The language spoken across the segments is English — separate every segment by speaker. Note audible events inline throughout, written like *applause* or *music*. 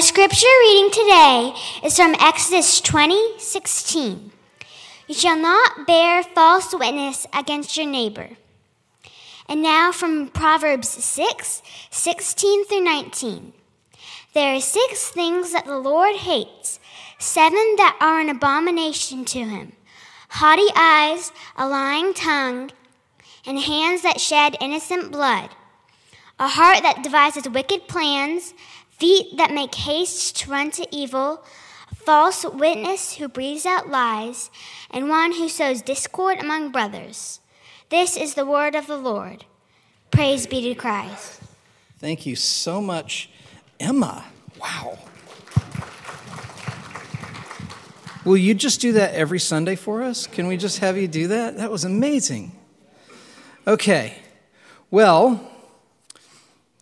Speaker 1: Our scripture reading today is from Exodus 20:16. You shall not bear false witness against your neighbor. And now from Proverbs 6 16 through 19. There are six things that the Lord hates, seven that are an abomination to him haughty eyes, a lying tongue, and hands that shed innocent blood, a heart that devises wicked plans, feet that make haste to run to evil, false witness who breathes out lies, and one who sows discord among brothers. This is the word of the Lord. Praise be to Christ.
Speaker 2: Thank you so much, Emma. Wow. Will you just do that every Sunday for us? Can we just have you do that? That was amazing. Okay. Well,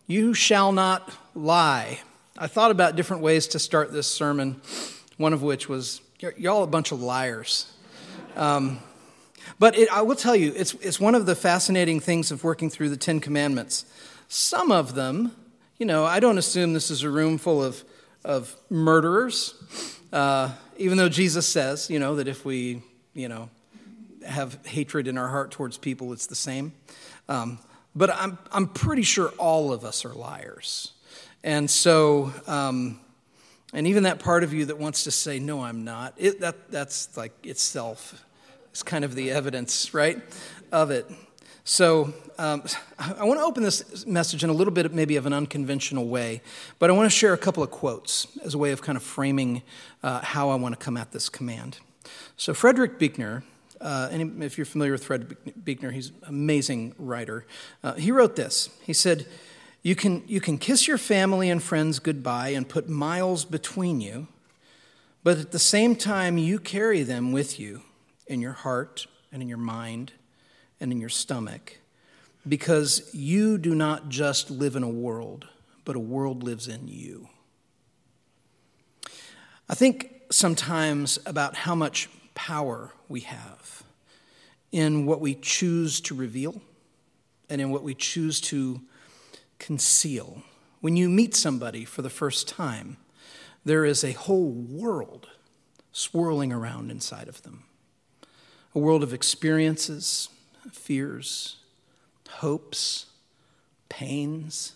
Speaker 2: you shall not lie. I thought about different ways to start this sermon, one of which was, y'all a bunch of liars. Um, but it, I will tell you, it's, it's one of the fascinating things of working through the Ten Commandments. Some of them, you know, I don't assume this is a room full of, of murderers, uh, even though Jesus says, you know, that if we, you know, have hatred in our heart towards people, it's the same. Um, but I'm, I'm pretty sure all of us are liars. And so, um, and even that part of you that wants to say, no, I'm not, it, that, that's like itself is kind of the evidence, right, of it. So um, I want to open this message in a little bit, maybe of an unconventional way, but I want to share a couple of quotes as a way of kind of framing uh, how I want to come at this command. So Frederick Buechner, uh, and if you're familiar with Fred Buechner, he's an amazing writer. Uh, he wrote this. He said, you can, you can kiss your family and friends goodbye and put miles between you, but at the same time, you carry them with you in your heart and in your mind and in your stomach because you do not just live in a world, but a world lives in you. I think sometimes about how much power we have in what we choose to reveal and in what we choose to conceal. When you meet somebody for the first time, there is a whole world swirling around inside of them a world of experiences, fears, hopes, pains,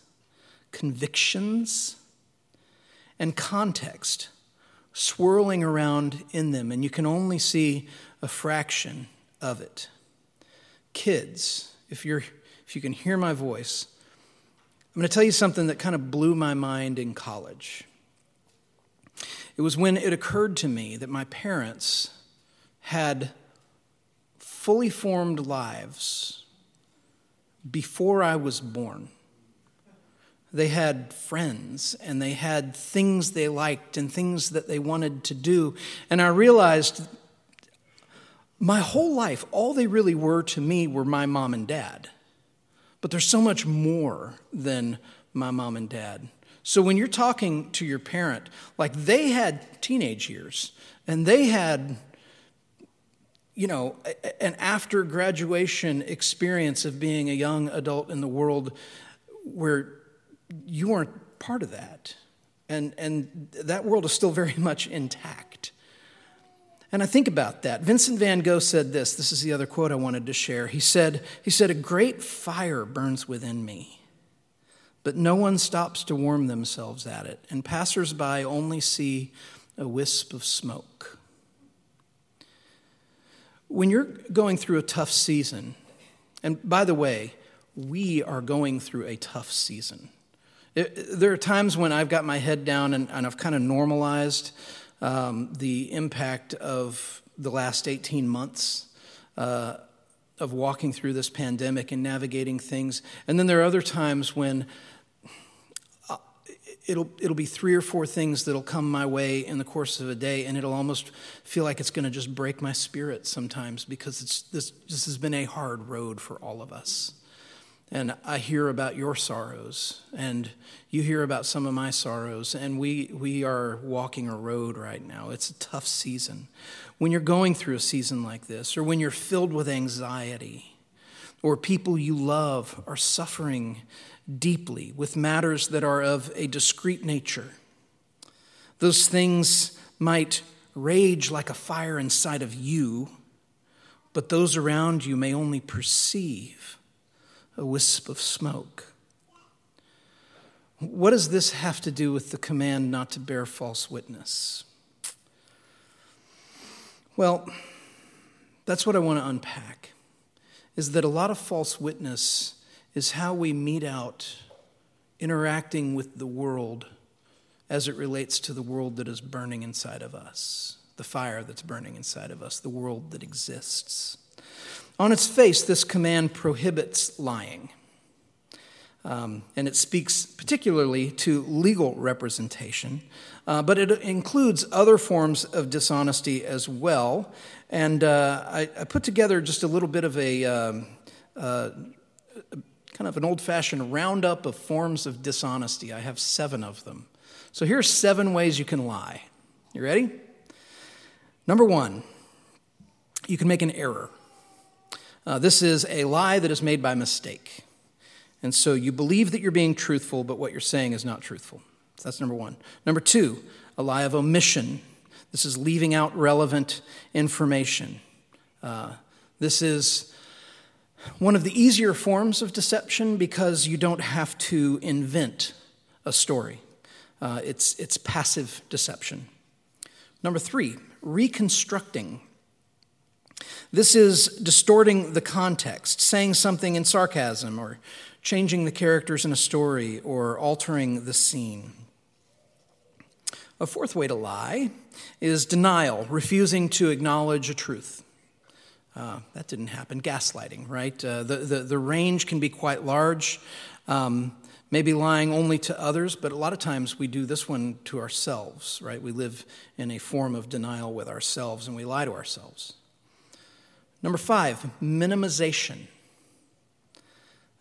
Speaker 2: convictions, and context swirling around in them, and you can only see a fraction of it. Kids, if, you're, if you can hear my voice, I'm going to tell you something that kind of blew my mind in college. It was when it occurred to me that my parents had fully formed lives before I was born. They had friends and they had things they liked and things that they wanted to do. And I realized my whole life, all they really were to me were my mom and dad. But there's so much more than my mom and dad. So when you're talking to your parent, like they had teenage years and they had you know, an after graduation experience of being a young adult in the world where you weren't part of that. And, and that world is still very *laughs* much intact. And I think about that. Vincent van Gogh said this. This is the other quote I wanted to share. He said, he said, A great fire burns within me, but no one stops to warm themselves at it, and passersby only see a wisp of smoke. When you're going through a tough season, and by the way, we are going through a tough season. It, there are times when I've got my head down and, and I've kind of normalized um, the impact of the last 18 months uh, of walking through this pandemic and navigating things. And then there are other times when uh, it'll, it'll be three or four things that'll come my way in the course of a day, and it'll almost feel like it's going to just break my spirit sometimes because it's, this, this has been a hard road for all of us and I hear about your sorrows, and you hear about some of my sorrows, and we, we are walking a road right now. It's a tough season. When you're going through a season like this, or when you're filled with anxiety, or people you love are suffering deeply with matters that are of a discrete nature, Those things might rage like a fire inside of you, but those around you may only perceive a wisp of smoke. What does this have to do with the command not to bear false witness? Well, that's what I want to unpack. Is that a lot of false witness is how we mete out interacting with the world as it relates to the world that is burning inside of us, the fire that's burning inside of us, the world that exists. On its face, this command prohibits lying. Um, and it speaks particularly to legal representation, uh, but it includes other forms of dishonesty as well. And uh, I, I, put together just a little bit of a um, uh, kind of an old fashioned roundup of forms of dishonesty. I have seven of them. So here's seven ways you can lie. You ready? Number one, you can make an error. Uh, this is a lie that is made by mistake. And so you believe that you're being truthful, but what you're saying is not truthful. So that's number one. Number two, a lie of omission. This is leaving out relevant information. Uh, this is one of the easier forms of deception because you don't have to invent a story. Uh, it's, it's passive deception. Number three, reconstructing this is distorting the context, saying something in sarcasm, or changing the characters in a story, or altering the scene. A fourth way to lie is denial, refusing to acknowledge a truth. Uh, that didn't happen. Gaslighting, right? Uh, the, the, the range can be quite large. Um, maybe lying only to others, but a lot of times we do this one to ourselves, right? We live in a form of denial with ourselves and we lie to ourselves. Number five, minimization.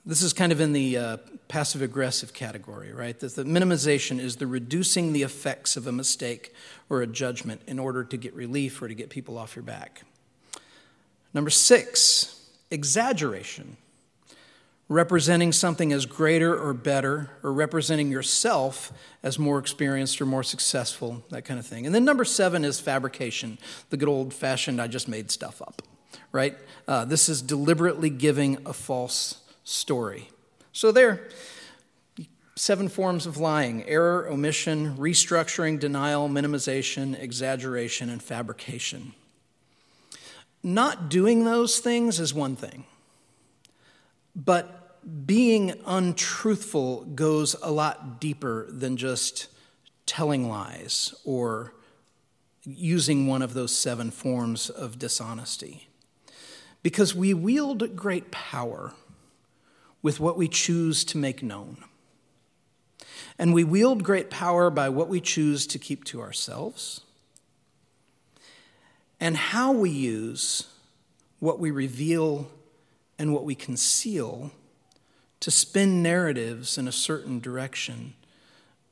Speaker 2: This is kind of in the uh, passive aggressive category, right? That the minimization is the reducing the effects of a mistake or a judgment in order to get relief or to get people off your back. Number six, exaggeration, representing something as greater or better, or representing yourself as more experienced or more successful, that kind of thing. And then number seven is fabrication, the good old fashioned, I just made stuff up right? Uh, this is deliberately giving a false story. So, there, seven forms of lying error, omission, restructuring, denial, minimization, exaggeration, and fabrication. Not doing those things is one thing, but being untruthful goes a lot deeper than just telling lies or using one of those seven forms of dishonesty because we wield great power with what we choose to make known. And we wield great power by what we choose to keep to ourselves and how we use what we reveal and what we conceal to spin narratives in a certain direction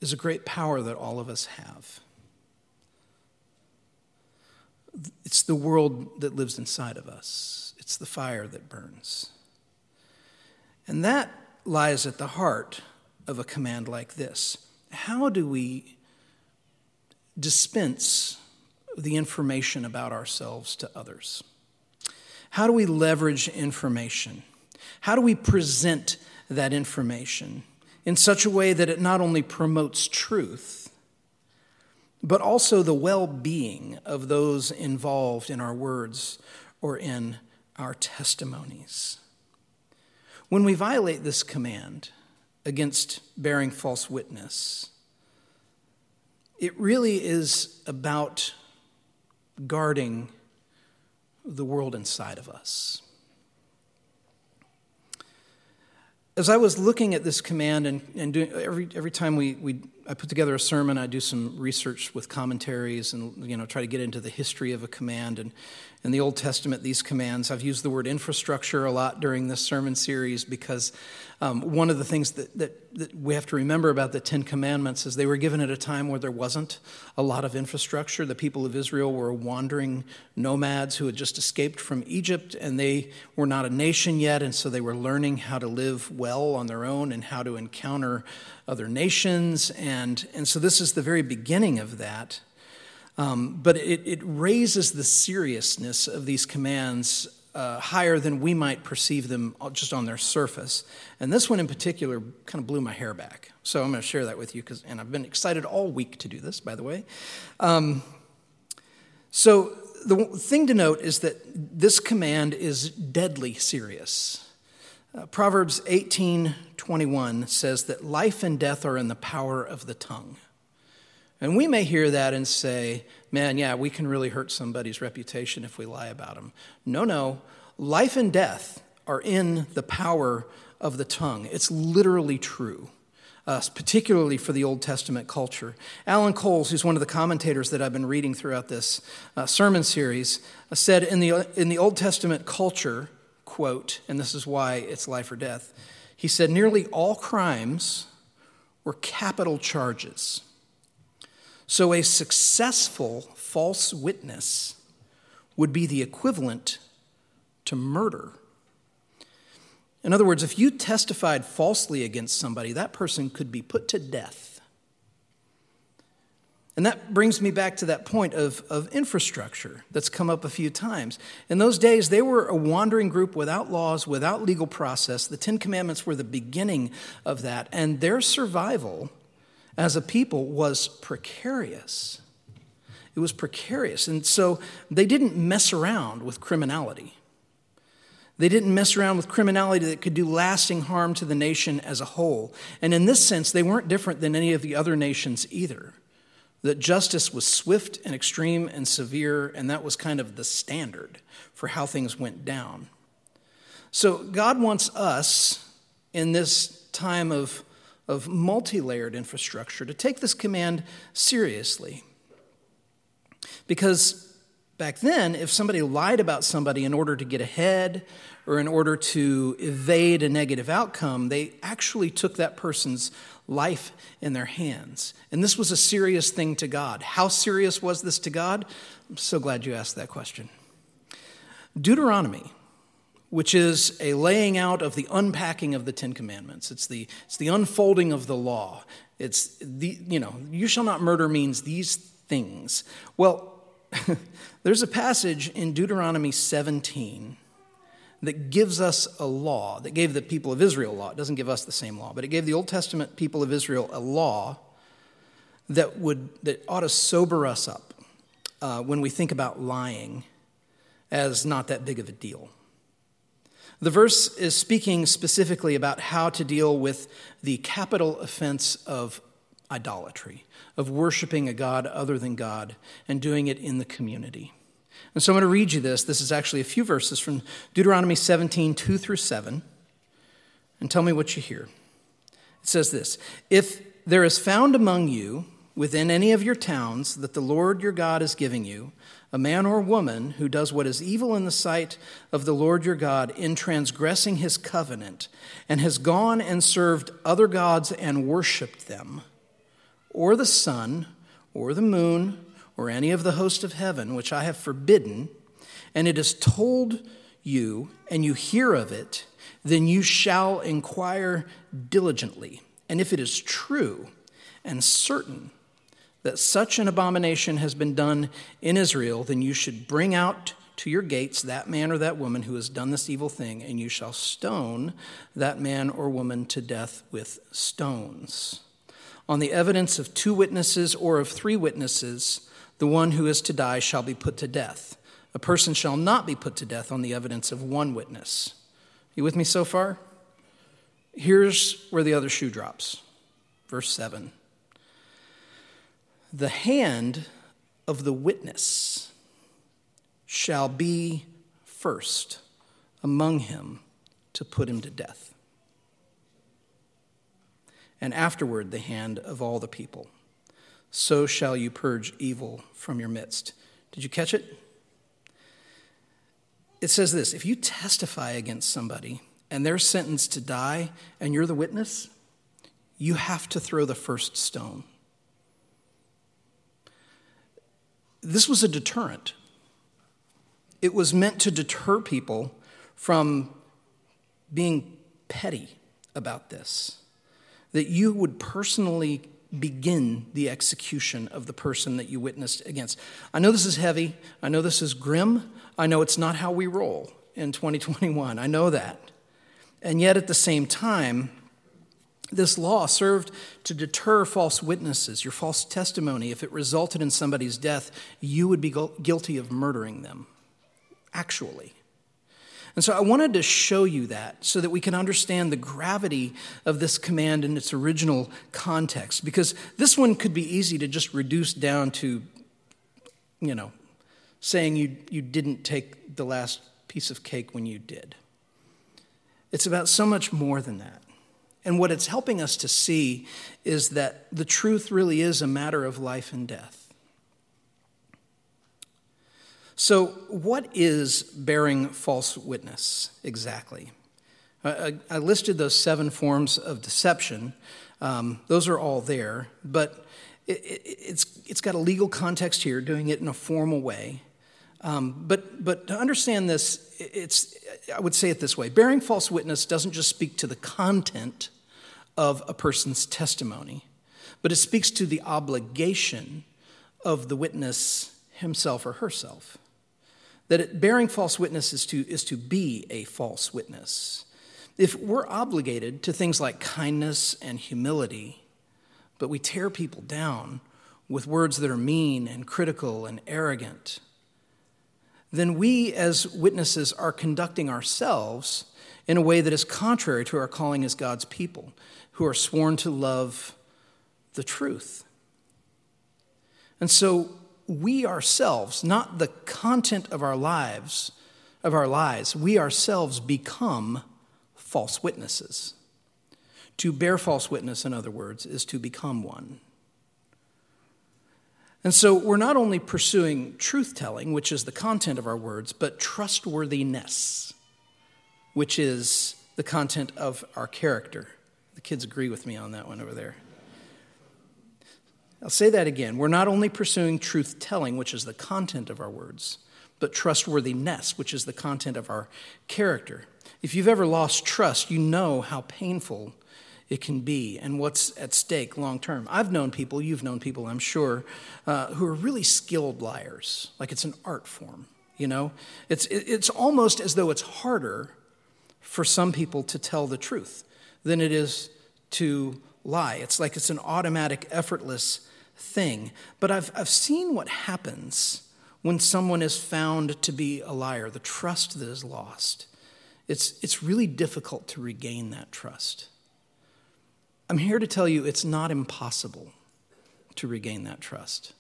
Speaker 2: is a great power that all of us have. It's the world that lives inside of us. It's the fire that burns. And that lies at the heart of a command like this. How do we dispense the information about ourselves to others? How do we leverage information? How do we present that information in such a way that it not only promotes truth, but also the well being of those involved in our words or in our testimonies. When we violate this command against bearing false witness, it really is about guarding the world inside of us. As I was looking at this command and, and doing, every, every time we, we I put together a sermon. I do some research with commentaries and you know try to get into the history of a command. And in the Old Testament, these commands, I've used the word infrastructure a lot during this sermon series because um, one of the things that, that, that we have to remember about the Ten Commandments is they were given at a time where there wasn't a lot of infrastructure. The people of Israel were wandering nomads who had just escaped from Egypt, and they were not a nation yet, and so they were learning how to live well on their own and how to encounter other nations and and so this is the very beginning of that. Um, but it, it raises the seriousness of these commands uh, higher than we might perceive them just on their surface. And this one in particular kind of blew my hair back. So I'm going to share that with you, because, and I've been excited all week to do this, by the way. Um, so the thing to note is that this command is deadly serious. Uh, Proverbs 18:21 says that life and death are in the power of the tongue. And we may hear that and say, man, yeah, we can really hurt somebody's reputation if we lie about them. No, no. Life and death are in the power of the tongue. It's literally true. Uh, particularly for the Old Testament culture. Alan Coles, who's one of the commentators that I've been reading throughout this uh, sermon series, uh, said in the, in the Old Testament culture, quote, and this is why it's life or death, he said, nearly all crimes were capital charges. So a successful false witness would be the equivalent to murder. In other words, if you testified falsely against somebody, that person could be put to death. And that brings me back to that point of, of infrastructure that's come up a few times. In those days, they were a wandering group without laws, without legal process. The Ten Commandments were the beginning of that, and their survival as a people was precarious. It was precarious. And so they didn't mess around with criminality. They didn't mess around with criminality that could do lasting harm to the nation as a whole. And in this sense, they weren't different than any of the other nations either. That justice was swift and extreme and severe, and that was kind of the standard for how things went down. So God wants us in this time of of multi layered infrastructure to take this command seriously. Because back then, if somebody lied about somebody in order to get ahead or in order to evade a negative outcome, they actually took that person's life in their hands. And this was a serious thing to God. How serious was this to God? I'm so glad you asked that question. Deuteronomy which is a laying out of the unpacking of the Ten Commandments. It's the, it's the unfolding of the law. It's the, you know, you shall not murder means these things. Well, *laughs* there's a passage in Deuteronomy 17 that gives us a law, that gave the people of Israel a law. It doesn't give us the same law, but it gave the Old Testament people of Israel a law that, would, that ought to sober us up uh, when we think about lying as not that big of a deal. The verse is speaking specifically about how to deal with the capital offense of idolatry, of worshiping a God other than God and doing it in the community. And so I'm going to read you this. This is actually a few verses from Deuteronomy 17, 2 through 7. And tell me what you hear. It says this If there is found among you, within any of your towns that the Lord your God is giving you, a man or woman who does what is evil in the sight of the Lord your God in transgressing his covenant, and has gone and served other gods and worshiped them, or the sun, or the moon, or any of the host of heaven, which I have forbidden, and it is told you, and you hear of it, then you shall inquire diligently. And if it is true and certain, that such an abomination has been done in Israel, then you should bring out to your gates that man or that woman who has done this evil thing, and you shall stone that man or woman to death with stones. On the evidence of two witnesses or of three witnesses, the one who is to die shall be put to death. A person shall not be put to death on the evidence of one witness. You with me so far? Here's where the other shoe drops. Verse 7 the hand of the witness shall be first among him to put him to death, and afterward the hand of all the people. So shall you purge evil from your midst. Did you catch it? It says this if you testify against somebody and they're sentenced to die and you're the witness, you have to throw the first stone. This was a deterrent. It was meant to deter people from being petty about this. That you would personally begin the execution of the person that you witnessed against. I know this is heavy. I know this is grim. I know it's not how we roll in 2021. I know that. And yet, at the same time, this law served to deter false witnesses, your false testimony. If it resulted in somebody's death, you would be guilty of murdering them, actually. And so I wanted to show you that so that we can understand the gravity of this command in its original context. Because this one could be easy to just reduce down to, you know, saying you, you didn't take the last piece of cake when you did. It's about so much more than that. And what it's helping us to see is that the truth really is a matter of life and death. So, what is bearing false witness exactly? I, listed those seven forms of deception. Um, those are all there, but it, it, it's, it's got a legal context here, doing it in a formal way. Um, but, but to understand this, it's, I would say it this way bearing false witness doesn't just speak to the content of a person's testimony, but it speaks to the obligation of the witness himself or herself. That it, bearing false witness is to, is to be a false witness. If we're obligated to things like kindness and humility, but we tear people down with words that are mean and critical and arrogant, then we as witnesses are conducting ourselves in a way that is contrary to our calling as God's people, who are sworn to love the truth. And so we ourselves, not the content of our lives, of our lives, we ourselves become false witnesses. To bear false witness, in other words, is to become one. And so we're not only pursuing truth telling, which is the content of our words, but trustworthiness, which is the content of our character. The kids agree with me on that one over there. I'll say that again. We're not only pursuing truth telling, which is the content of our words, but trustworthiness, which is the content of our character. If you've ever lost trust, you know how painful it can be and what's at stake long term. I've known people, you've known people, I'm sure, uh, who are really skilled liars, like it's an art form. You know, it's, it's almost as though it's harder for some people to tell the truth than it is to lie. It's like it's an automatic, effortless thing. But I've, I've seen what happens when someone is found to be a liar, the trust that is lost. It's, it's really difficult to regain that trust. I'm here to tell you it's not impossible to regain that trust,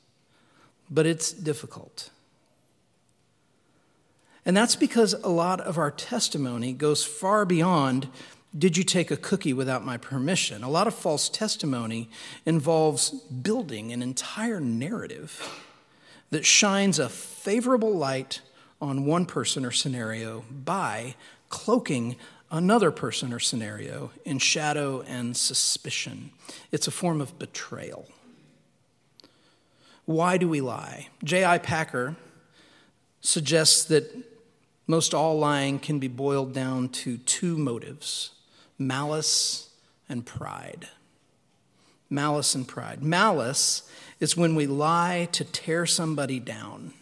Speaker 2: but it's difficult. And that's because a lot of our testimony goes far beyond did you take a cookie without my permission? A lot of false testimony involves building an entire narrative that shines a favorable light on one person or scenario by cloaking another person or scenario in shadow and suspicion. It's a form of betrayal. Why do we lie? J.I. Packer suggests that most all lying can be boiled down to two motives malice and pride. Malice and pride. Malice is when we lie to tear somebody down.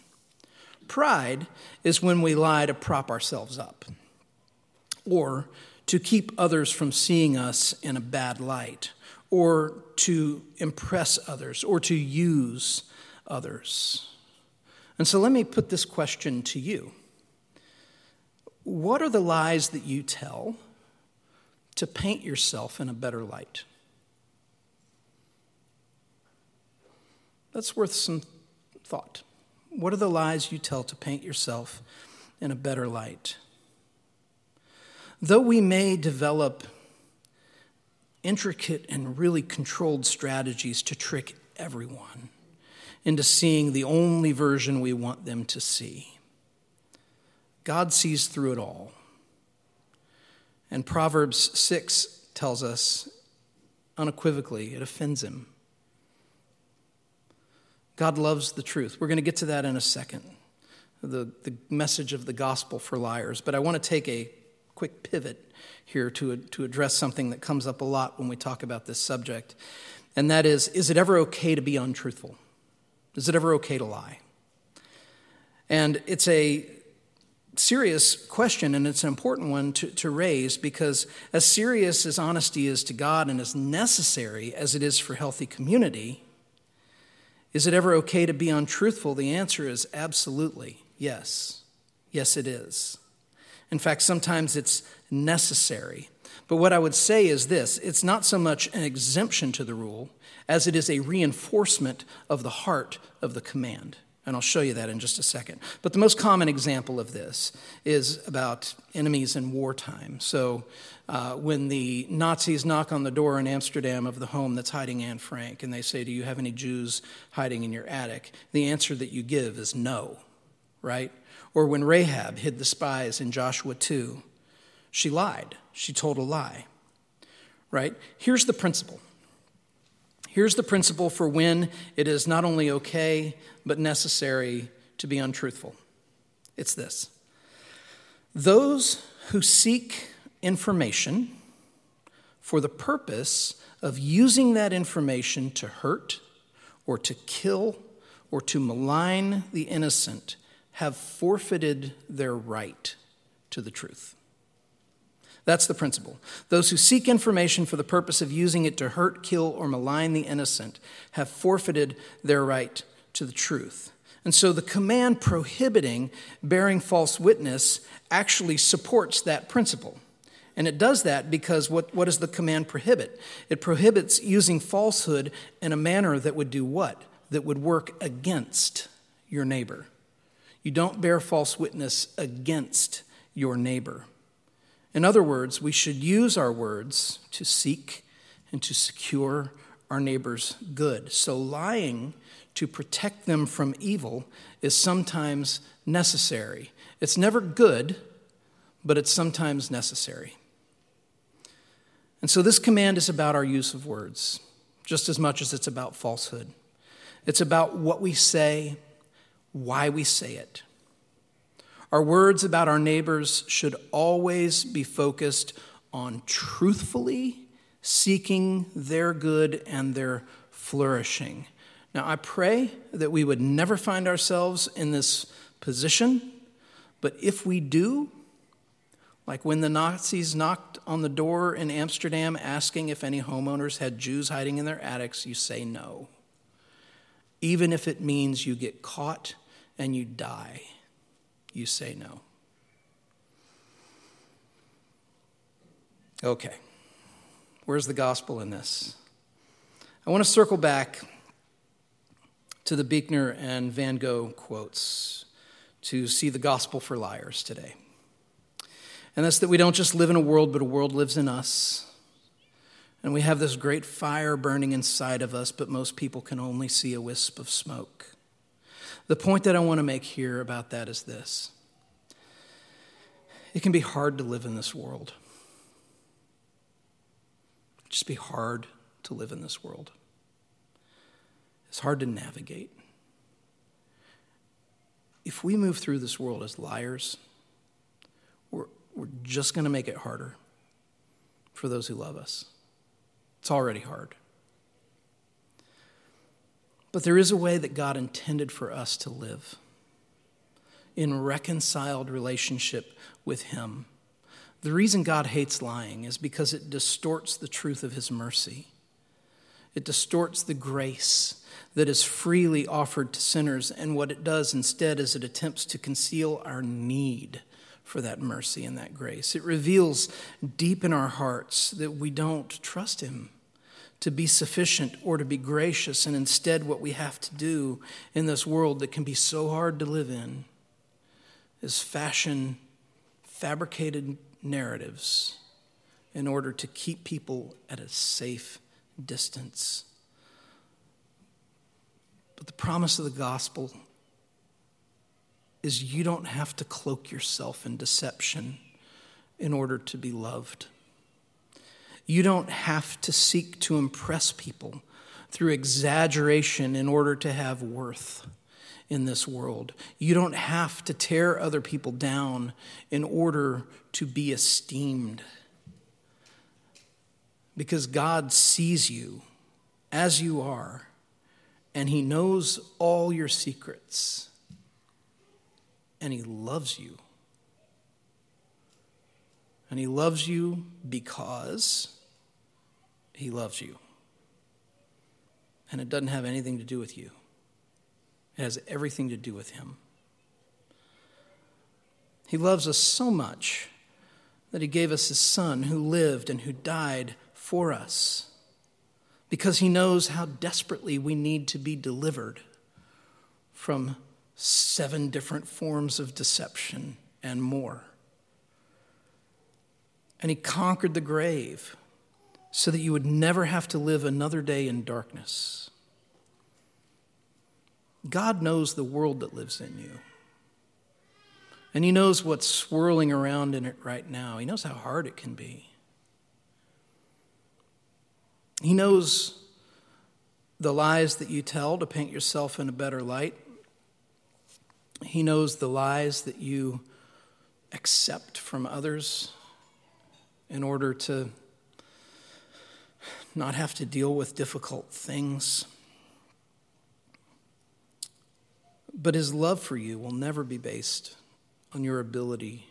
Speaker 2: Pride is when we lie to prop ourselves up or to keep others from seeing us in a bad light, or to impress others, or to use others. And so let me put this question to you What are the lies that you tell to paint yourself in a better light? That's worth some thought. What are the lies you tell to paint yourself in a better light? Though we may develop intricate and really controlled strategies to trick everyone into seeing the only version we want them to see, God sees through it all. And Proverbs 6 tells us unequivocally, it offends him. God loves the truth. We're going to get to that in a second, the, the message of the gospel for liars. But I want to take a quick pivot here to, to address something that comes up a lot when we talk about this subject. And that is Is it ever okay to be untruthful? Is it ever okay to lie? And it's a serious question, and it's an important one to, to raise because, as serious as honesty is to God and as necessary as it is for healthy community, is it ever okay to be untruthful? The answer is absolutely yes. Yes, it is. In fact, sometimes it's necessary. But what I would say is this it's not so much an exemption to the rule as it is a reinforcement of the heart of the command. And I'll show you that in just a second. But the most common example of this is about enemies in wartime. So uh, when the Nazis knock on the door in Amsterdam of the home that's hiding Anne Frank, and they say, Do you have any Jews hiding in your attic? The answer that you give is no, right? Or when Rahab hid the spies in Joshua 2, she lied. She told a lie, right? Here's the principle Here's the principle for when it is not only okay, but necessary to be untruthful it's this those who seek information for the purpose of using that information to hurt or to kill or to malign the innocent have forfeited their right to the truth. That's the principle. Those who seek information for the purpose of using it to hurt, kill, or malign the innocent have forfeited their right to the truth. And so the command prohibiting bearing false witness actually supports that principle. And it does that because what, what does the command prohibit? It prohibits using falsehood in a manner that would do what? That would work against your neighbor. You don't bear false witness against your neighbor. In other words, we should use our words to seek and to secure our neighbor's good. So, lying to protect them from evil is sometimes necessary. It's never good, but it's sometimes necessary. And so, this command is about our use of words, just as much as it's about falsehood. It's about what we say, why we say it. Our words about our neighbors should always be focused on truthfully seeking their good and their flourishing. Now, I pray that we would never find ourselves in this position, but if we do, like when the Nazis knocked on the door in Amsterdam asking if any homeowners had Jews hiding in their attics, you say no. Even if it means you get caught and you die you say no. Okay, where's the gospel in this? I want to circle back to the Buechner and Van Gogh quotes to see the gospel for liars today. And that's that we don't just live in a world, but a world lives in us. And we have this great fire burning inside of us, but most people can only see a wisp of smoke. The point that I want to make here about that is this it can be hard to live in this world. Just be hard to live in this world. It's hard to navigate. If we move through this world as liars, we're, we're just going to make it harder for those who love us. It's already hard. But there is a way that God intended for us to live in reconciled relationship with Him. The reason God hates lying is because it distorts the truth of His mercy. It distorts the grace that is freely offered to sinners, and what it does instead is it attempts to conceal our need for that mercy and that grace. It reveals deep in our hearts that we don't trust Him to be sufficient or to be gracious, and instead, what we have to do in this world that can be so hard to live in is fashion fabricated narratives in order to keep people at a safe distance. But the promise of the gospel is you don't have to cloak yourself in deception in order to be loved. You don't have to seek to impress people through exaggeration in order to have worth in this world. You don't have to tear other people down in order to be esteemed. Because God sees you as you are, and He knows all your secrets, and He loves you. And He loves you because He loves you. And it doesn't have anything to do with you, it has everything to do with Him. He loves us so much that He gave us His Son who lived and who died for us because He knows how desperately we need to be delivered from seven different forms of deception and more. And He conquered the grave so that you would never have to live another day in darkness. God knows the world that lives in you. And He knows what's swirling around in it right now. He knows how hard it can be. He knows the lies that you tell to paint yourself in a better light. He knows the lies that you accept from others in order to not have to deal with difficult things. But his love for you will never be based on your ability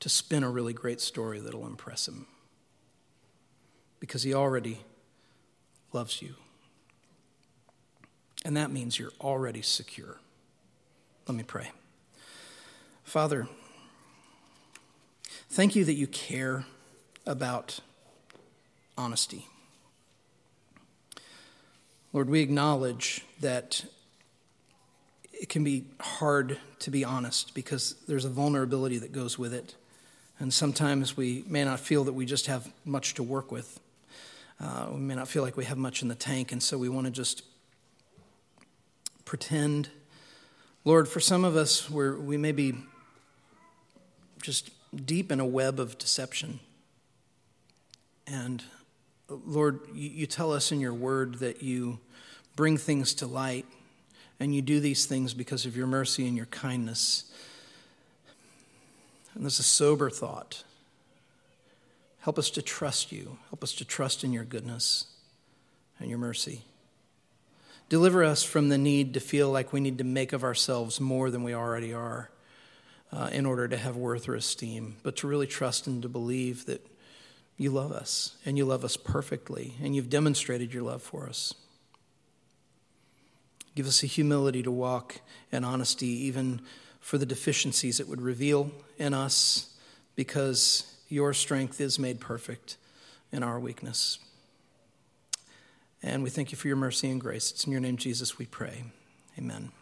Speaker 2: to spin a really great story that'll impress him. Because he already loves you. And that means you're already secure. Let me pray. Father, thank you that you care about honesty. Lord, we acknowledge that it can be hard to be honest because there's a vulnerability that goes with it. And sometimes we may not feel that we just have much to work with. Uh, we may not feel like we have much in the tank, and so we want to just pretend. Lord, for some of us, we we may be just deep in a web of deception. And Lord, you, tell us in your word that you bring things to light and you do these things because of your mercy and your kindness. And this is a sober thought. Help us to trust you. Help us to trust in your goodness and your mercy. Deliver us from the need to feel like we need to make of ourselves more than we already are uh, in order to have worth or esteem, but to really trust and to believe that you love us and you love us perfectly and you've demonstrated your love for us. Give us a humility to walk in honesty, even for the deficiencies it would reveal in us, because your strength is made perfect in our weakness. And we thank you for your mercy and grace. It's in your name, Jesus, we pray. Amen.